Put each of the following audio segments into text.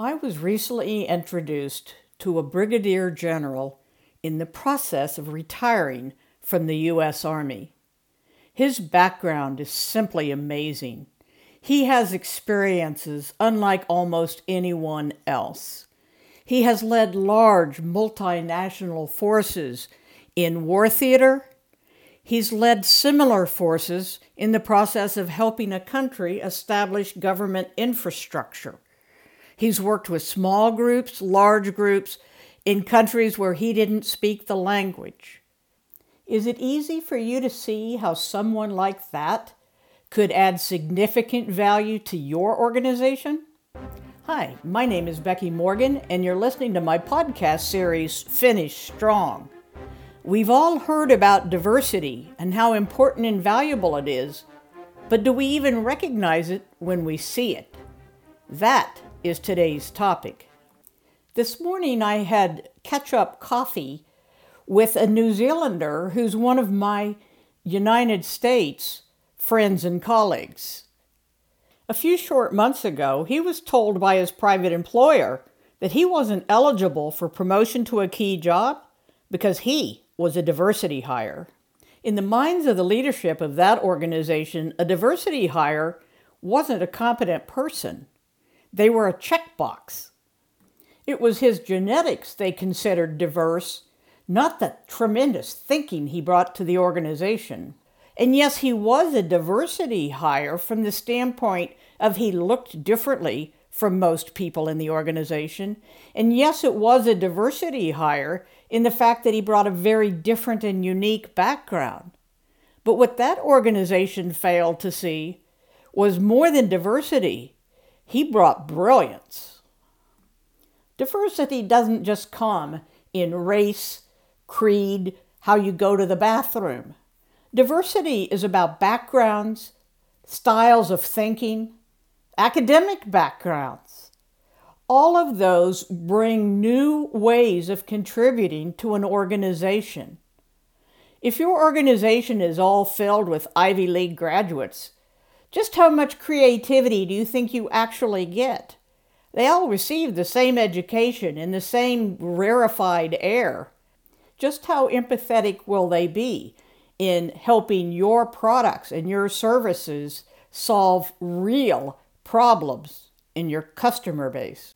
I was recently introduced to a brigadier general in the process of retiring from the U.S. Army. His background is simply amazing. He has experiences unlike almost anyone else. He has led large multinational forces in war theater. He's led similar forces in the process of helping a country establish government infrastructure. He's worked with small groups, large groups, in countries where he didn't speak the language. Is it easy for you to see how someone like that could add significant value to your organization? Hi, my name is Becky Morgan, and you're listening to my podcast series, Finish Strong. We've all heard about diversity and how important and valuable it is, but do we even recognize it when we see it? That is today's topic. This morning I had catch up coffee with a New Zealander who's one of my United States friends and colleagues. A few short months ago, he was told by his private employer that he wasn't eligible for promotion to a key job because he was a diversity hire. In the minds of the leadership of that organization, a diversity hire wasn't a competent person. They were a checkbox. It was his genetics they considered diverse, not the tremendous thinking he brought to the organization. And yes, he was a diversity hire from the standpoint of he looked differently from most people in the organization. And yes, it was a diversity hire in the fact that he brought a very different and unique background. But what that organization failed to see was more than diversity, he brought brilliance. Diversity doesn't just come in race, creed, how you go to the bathroom. Diversity is about backgrounds, styles of thinking, academic backgrounds. All of those bring new ways of contributing to an organization. If your organization is all filled with Ivy League graduates, just how much creativity do you think you actually get? They all receive the same education in the same rarefied air. Just how empathetic will they be in helping your products and your services solve real problems in your customer base?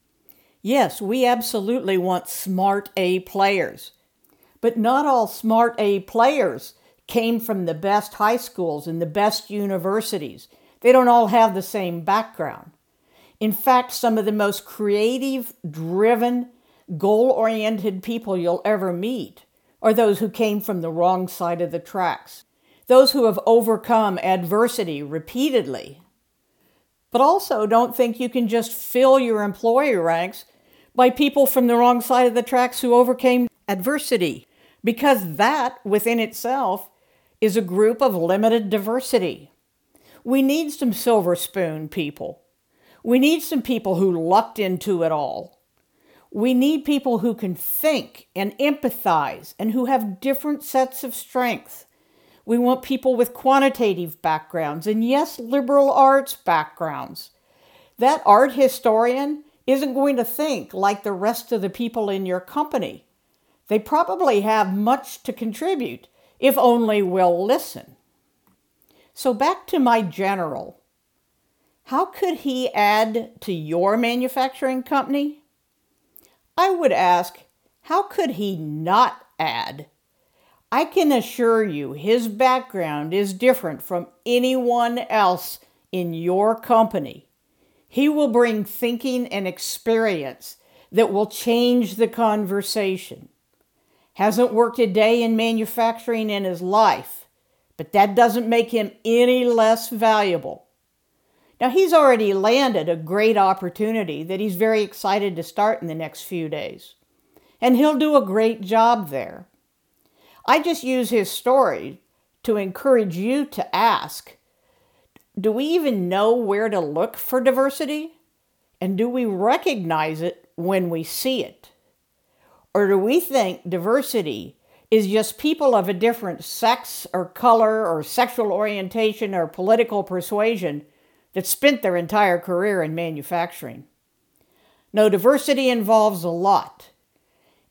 Yes, we absolutely want smart A players, but not all smart A players came from the best high schools and the best universities they don't all have the same background. In fact, some of the most creative, driven, goal oriented people you'll ever meet are those who came from the wrong side of the tracks, those who have overcome adversity repeatedly. But also, don't think you can just fill your employee ranks by people from the wrong side of the tracks who overcame adversity, because that within itself is a group of limited diversity. We need some silver spoon people. We need some people who lucked into it all. We need people who can think and empathize and who have different sets of strengths. We want people with quantitative backgrounds and, yes, liberal arts backgrounds. That art historian isn't going to think like the rest of the people in your company. They probably have much to contribute if only we'll listen. So back to my general. How could he add to your manufacturing company? I would ask, how could he not add? I can assure you his background is different from anyone else in your company. He will bring thinking and experience that will change the conversation. Hasn't worked a day in manufacturing in his life but that doesn't make him any less valuable. Now, he's already landed a great opportunity that he's very excited to start in the next few days, and he'll do a great job there. I just use his story to encourage you to ask do we even know where to look for diversity? And do we recognize it when we see it? Or do we think diversity is just people of a different sex or color or sexual orientation or political persuasion that spent their entire career in manufacturing. No, diversity involves a lot,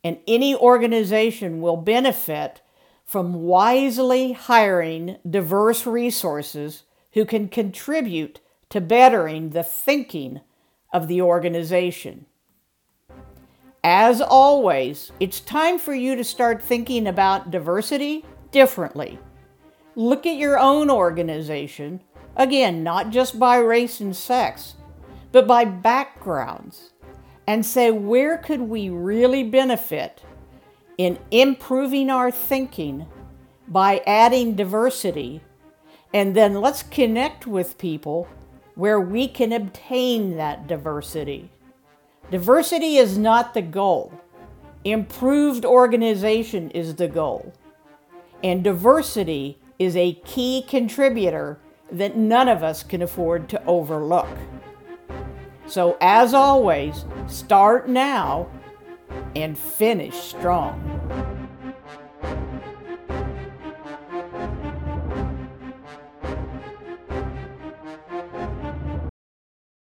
and any organization will benefit from wisely hiring diverse resources who can contribute to bettering the thinking of the organization. As always, it's time for you to start thinking about diversity differently. Look at your own organization, again, not just by race and sex, but by backgrounds, and say where could we really benefit in improving our thinking by adding diversity, and then let's connect with people where we can obtain that diversity. Diversity is not the goal. Improved organization is the goal. And diversity is a key contributor that none of us can afford to overlook. So, as always, start now and finish strong.